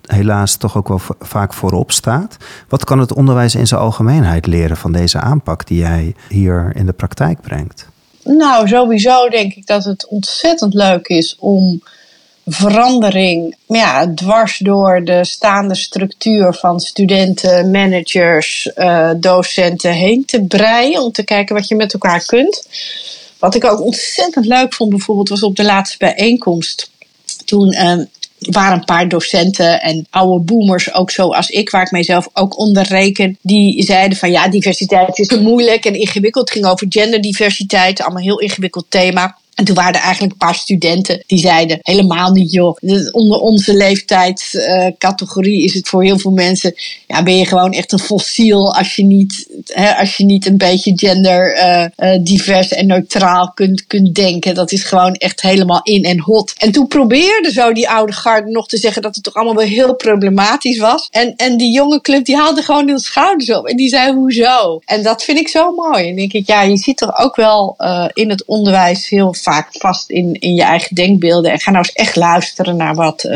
S1: helaas toch ook wel vaak voorop staat. Wat kan het onderwijs in zijn algemeenheid leren van deze aanpak die jij hier in de praktijk brengt?
S5: Nou, sowieso denk ik dat het ontzettend leuk is om verandering ja, dwars door de staande structuur van studenten, managers, uh, docenten heen te breien. Om te kijken wat je met elkaar kunt. Wat ik ook ontzettend leuk vond, bijvoorbeeld, was op de laatste bijeenkomst. Toen uh, waren een paar docenten en oude boomers, ook zoals ik, waar ik mijzelf ook onder reken, die zeiden van ja, diversiteit is te moeilijk en ingewikkeld. Het ging over genderdiversiteit, allemaal heel ingewikkeld thema. En toen waren er eigenlijk een paar studenten die zeiden: helemaal niet, joh. Onder onze leeftijdscategorie is het voor heel veel mensen. Ja, ben je gewoon echt een fossiel als je niet, hè, als je niet een beetje gender uh, uh, divers en neutraal kunt, kunt denken. Dat is gewoon echt helemaal in en hot. En toen probeerde zo die oude garde nog te zeggen dat het toch allemaal wel heel problematisch was. En, en die jonge club die haalde gewoon hun schouders op en die zei: hoezo? En dat vind ik zo mooi. En denk ik, ja, je ziet toch ook wel in het onderwijs heel vaak vast in, in je eigen denkbeelden. En ga nou eens echt luisteren naar wat uh,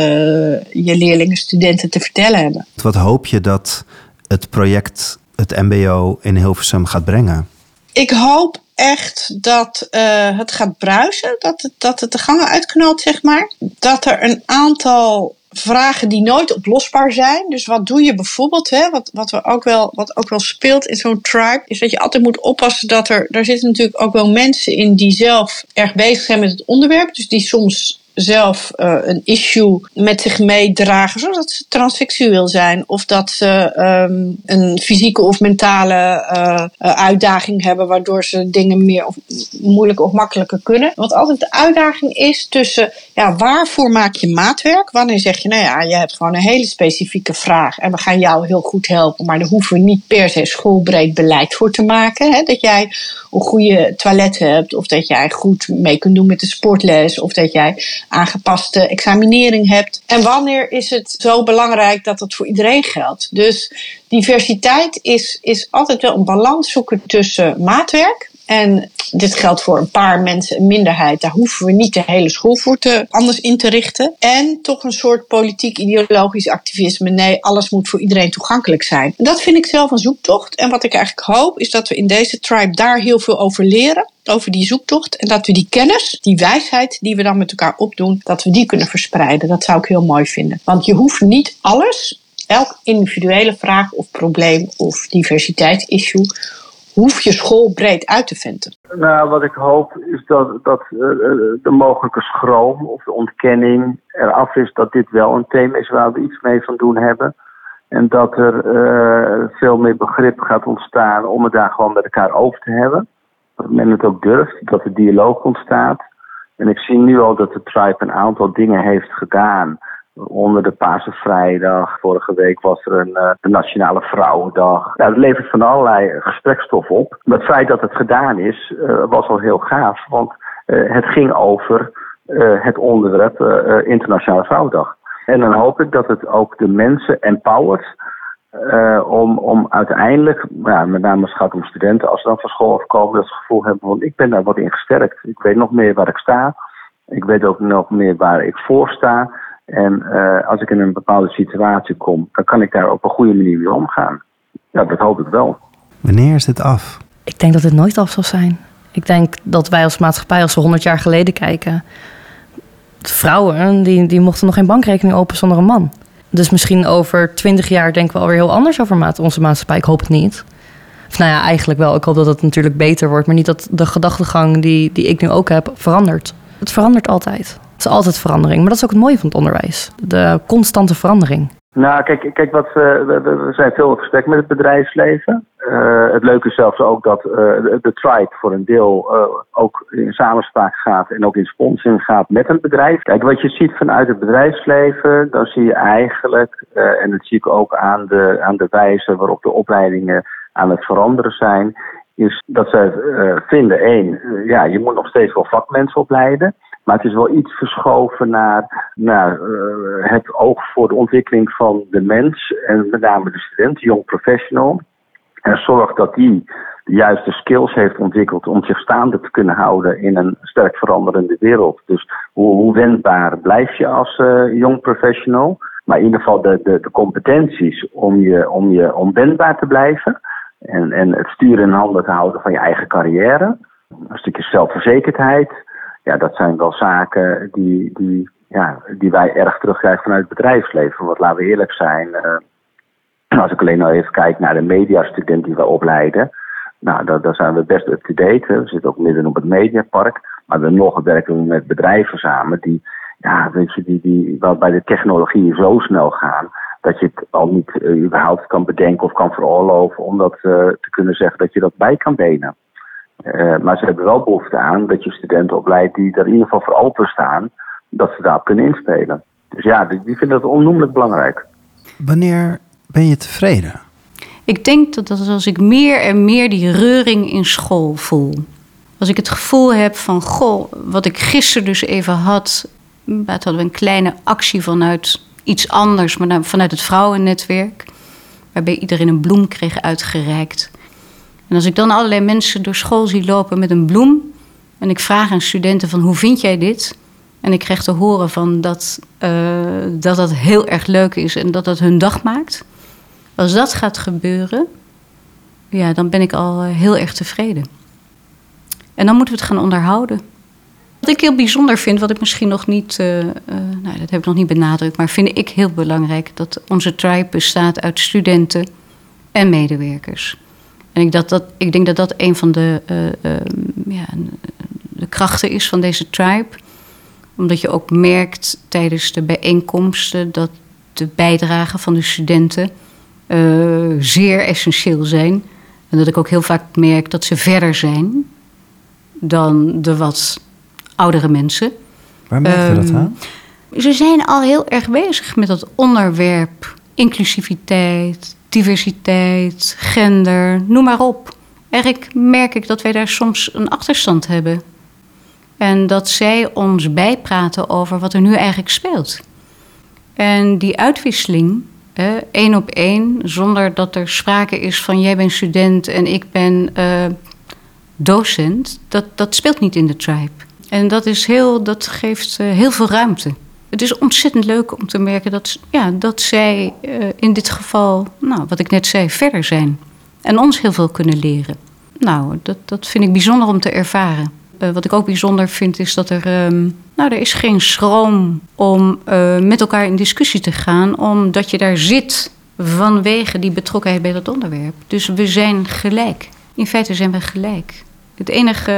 S5: je leerlingen, studenten te vertellen hebben.
S1: Wat hoop je dat het project, het MBO in Hilversum gaat brengen?
S5: Ik hoop echt dat uh, het gaat bruisen, dat het, dat het de gangen uitknalt, zeg maar. Dat er een aantal vragen die nooit oplosbaar zijn. Dus wat doe je bijvoorbeeld, hè, wat, wat, we ook wel, wat ook wel speelt in zo'n tribe, is dat je altijd moet oppassen dat er, daar zitten natuurlijk ook wel mensen in die zelf erg bezig zijn met het onderwerp. Dus die soms zelf uh, een issue met zich meedragen, zoals dat ze transseksueel zijn, of dat ze um, een fysieke of mentale uh, uitdaging hebben, waardoor ze dingen meer of moeilijker of makkelijker kunnen. Wat altijd de uitdaging is tussen, ja, waarvoor maak je maatwerk? Wanneer zeg je, nou ja, je hebt gewoon een hele specifieke vraag en we gaan jou heel goed helpen, maar daar hoeven we niet per se schoolbreed beleid voor te maken. Hè? Dat jij een goede toilet hebt, of dat jij goed mee kunt doen met de sportles, of dat jij aangepaste examinering hebt. En wanneer is het zo belangrijk dat het voor iedereen geldt? Dus diversiteit is, is altijd wel een balans zoeken tussen maatwerk. En dit geldt voor een paar mensen, een minderheid. Daar hoeven we niet de hele school voor te, anders in te richten. En toch een soort politiek-ideologisch activisme. Nee, alles moet voor iedereen toegankelijk zijn. Dat vind ik zelf een zoektocht. En wat ik eigenlijk hoop, is dat we in deze tribe daar heel veel over leren over die zoektocht. En dat we die kennis, die wijsheid die we dan met elkaar opdoen, dat we die kunnen verspreiden. Dat zou ik heel mooi vinden. Want je hoeft niet alles, elk individuele vraag of probleem of diversiteitsissue, hoef je school breed uit te vinden.
S3: Nou, wat ik hoop is dat, dat uh, de mogelijke schroom of de ontkenning eraf is dat dit wel een thema is waar we iets mee van doen hebben. En dat er uh, veel meer begrip gaat ontstaan om het daar gewoon met elkaar over te hebben dat men het ook durft, dat er dialoog ontstaat. En ik zie nu al dat de tribe een aantal dingen heeft gedaan. Onder de Paarse Vrijdag, vorige week was er een uh, de Nationale Vrouwendag. Ja, dat levert van allerlei gesprekstof op. Maar het feit dat het gedaan is, uh, was al heel gaaf. Want uh, het ging over het onderwerp Internationale Vrouwendag. En dan hoop ik dat het ook de mensen empowert om, om uiteindelijk, ja, met name als het gaat om studenten, als ze dan van school afkomen, dat ze het gevoel hebben van ik ben daar wat in gesterkt. Ik weet nog meer waar ik sta. Ik weet ook nog meer waar ik voor sta. En als ik in een bepaalde situatie kom, dan kan ik daar op een goede manier mee omgaan. Ja, dat hoop ik wel.
S1: Wanneer is dit af?
S2: Ik denk dat het nooit af zal zijn. Ik denk dat wij als maatschappij, als we 100 jaar geleden kijken, vrouwen die, die mochten nog geen bankrekening open zonder een man. Dus misschien over 20 jaar denken we alweer heel anders over onze maatschappij. Ik hoop het niet. Of nou ja, eigenlijk wel. Ik hoop dat het natuurlijk beter wordt. Maar niet dat de gedachtegang die, die ik nu ook heb verandert. Het verandert altijd. Het is altijd verandering. Maar dat is ook het mooie van het onderwijs. De constante verandering.
S3: Nou, kijk, kijk wat, uh, we, zijn veel in gesprek met het bedrijfsleven. Uh, het leuke is zelfs ook dat uh, de Tribe voor een deel ook in samenspraak gaat en ook in sponsoring gaat met een bedrijf. Kijk, wat je ziet vanuit het bedrijfsleven, dan zie je eigenlijk, en dat zie ik ook aan de, aan de wijze waarop de opleidingen aan het veranderen zijn, is dat ze vinden, één, ja, je moet nog steeds wel vakmensen opleiden. Maar het is wel iets verschoven naar, uh, het oog voor de ontwikkeling van de mens. En met name de student, de young professional. En zorg dat die de juiste skills heeft ontwikkeld om zich staande te kunnen houden in een sterk veranderende wereld. Dus hoe, hoe wendbaar blijf je als uh, young professional? Maar in ieder geval de, de, de competenties om, je, om, je, om te blijven. En, en het sturen in handen te houden van je eigen carrière. Een stukje zelfverzekerdheid ja, dat zijn wel zaken die, die, ja, die wij erg terugkrijgen vanuit het bedrijfsleven. Want laten we eerlijk zijn, uh, <clears throat> als ik alleen al even kijk naar de mediastudent die we opleiden. Nou, daar, daar zijn we best up-to-date. We zitten ook midden op het mediapark. Maar dan nog werken we met bedrijven samen die, ja, weet je, die, die, waarbij de technologieën zo snel gaan dat je het al niet uh, überhaupt kan bedenken of kan veroorloven om dat uh, te kunnen zeggen dat je dat bij kan benen. Uh, maar ze hebben wel behoefte aan dat je studenten opleidt die er in ieder geval voor openstaan, dat ze daarop kunnen inspelen. Dus ja, die, die vinden dat onnoemelijk belangrijk.
S1: Wanneer ben je tevreden?
S4: Ik denk dat, dat als ik meer en meer die reuring in school voel. Als ik het gevoel heb van, goh, wat ik gisteren dus even had. Toen hadden we een kleine actie vanuit iets anders, maar vanuit het vrouwennetwerk. Waarbij iedereen een bloem kreeg uitgereikt. En als ik dan allerlei mensen door school zie lopen met een bloem. En ik vraag aan studenten van hoe vind jij dit? En ik krijg te horen van dat, uh, dat dat heel erg leuk is en dat dat hun dag maakt. Als dat gaat gebeuren, ja, dan ben ik al eh, heel erg tevreden. En dan moeten we het gaan onderhouden. Wat ik heel bijzonder vind, wat ik misschien nog niet, uh, nou, dat heb ik nog niet benadrukt, maar vind ik heel belangrijk, dat onze tribe bestaat uit studenten en medewerkers. En ik, dat, dat, ik denk dat dat een van de, uh, uh, ja, de krachten is van deze tribe. Omdat je ook merkt tijdens de bijeenkomsten dat de bijdragen van de studenten uh, zeer essentieel zijn. En dat ik ook heel vaak merk dat ze verder zijn dan de wat oudere mensen.
S1: Waar merk je dat aan?
S4: Ze zijn al heel erg bezig met dat onderwerp inclusiviteit, diversiteit, gender, noem maar op. Eigenlijk merk ik dat wij daar soms een achterstand hebben. En dat zij ons bijpraten over wat er nu eigenlijk speelt. En die uitwisseling, één op één, zonder dat er sprake is van jij bent student en ik ben uh, docent, dat, dat speelt niet in de tribe. En dat, is heel, dat geeft uh, heel veel ruimte het is ontzettend leuk om te merken dat, ja, dat zij uh, in dit geval, nou, wat ik net zei, verder zijn. En ons heel veel kunnen leren. Nou, dat, dat vind ik bijzonder om te ervaren. Uh, wat ik ook bijzonder vind is dat er, um, nou, er is geen schroom om uh, met elkaar in discussie te gaan, omdat je daar zit vanwege die betrokkenheid bij dat onderwerp. Dus we zijn gelijk. In feite zijn we gelijk. Het enige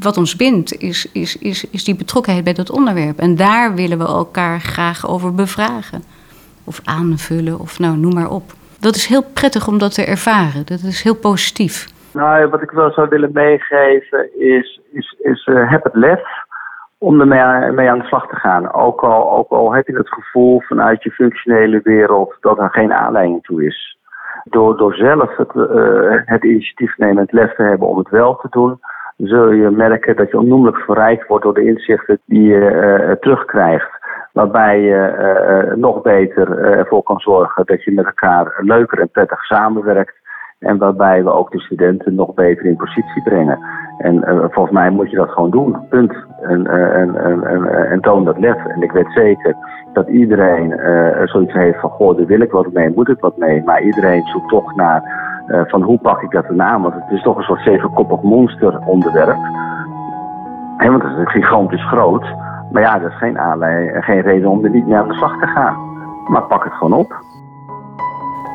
S4: wat ons bindt is, is, is, is die betrokkenheid bij dat onderwerp. En daar willen we elkaar graag over bevragen. Of aanvullen, of nou, noem maar op. Dat is heel prettig om dat te ervaren. Dat is heel positief.
S3: Nou, wat ik wel zou willen meegeven is, is, is uh, heb het lef om ermee mee aan de slag te gaan. Ook al, ook al heb je het gevoel vanuit je functionele wereld dat er geen aanleiding toe is. Door, door zelf het, uh, het initiatief nemen, het lef te hebben om het wel te doen, zul je merken dat je onnoemelijk verrijkt wordt door de inzichten die je uh, terugkrijgt. Waarbij je uh, nog beter ervoor kan zorgen dat je met elkaar leuker en prettig samenwerkt. En waarbij we ook de studenten nog beter in positie brengen. En uh, volgens mij moet je dat gewoon doen. Punt. En, uh, en, en, en, en, toon dat lef. En ik weet zeker dat iedereen uh, zoiets heeft van: goh, daar wil ik wat mee, moet ik wat mee. Maar iedereen zoekt toch naar van hoe pak ik dat erna? Want het is toch een soort zevenkoppig monster onderwerp. He, want het is gigantisch groot. Maar ja, dat is geen, aanleiding, geen reden om er niet mee aan de slag te gaan. Maar pak het gewoon op.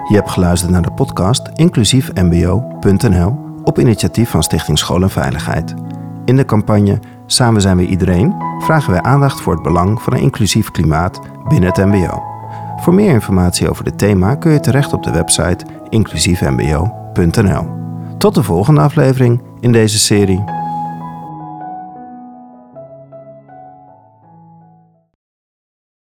S1: Je hebt geluisterd naar de podcast inclusiefmbo.nl op initiatief van Stichting School en Veiligheid. In de campagne Samen zijn we iedereen vragen wij aandacht voor het belang van een inclusief klimaat binnen het MBO. Voor meer informatie over dit thema kun je terecht op de website inclusiefmbo.nl. Tot de volgende aflevering in deze serie.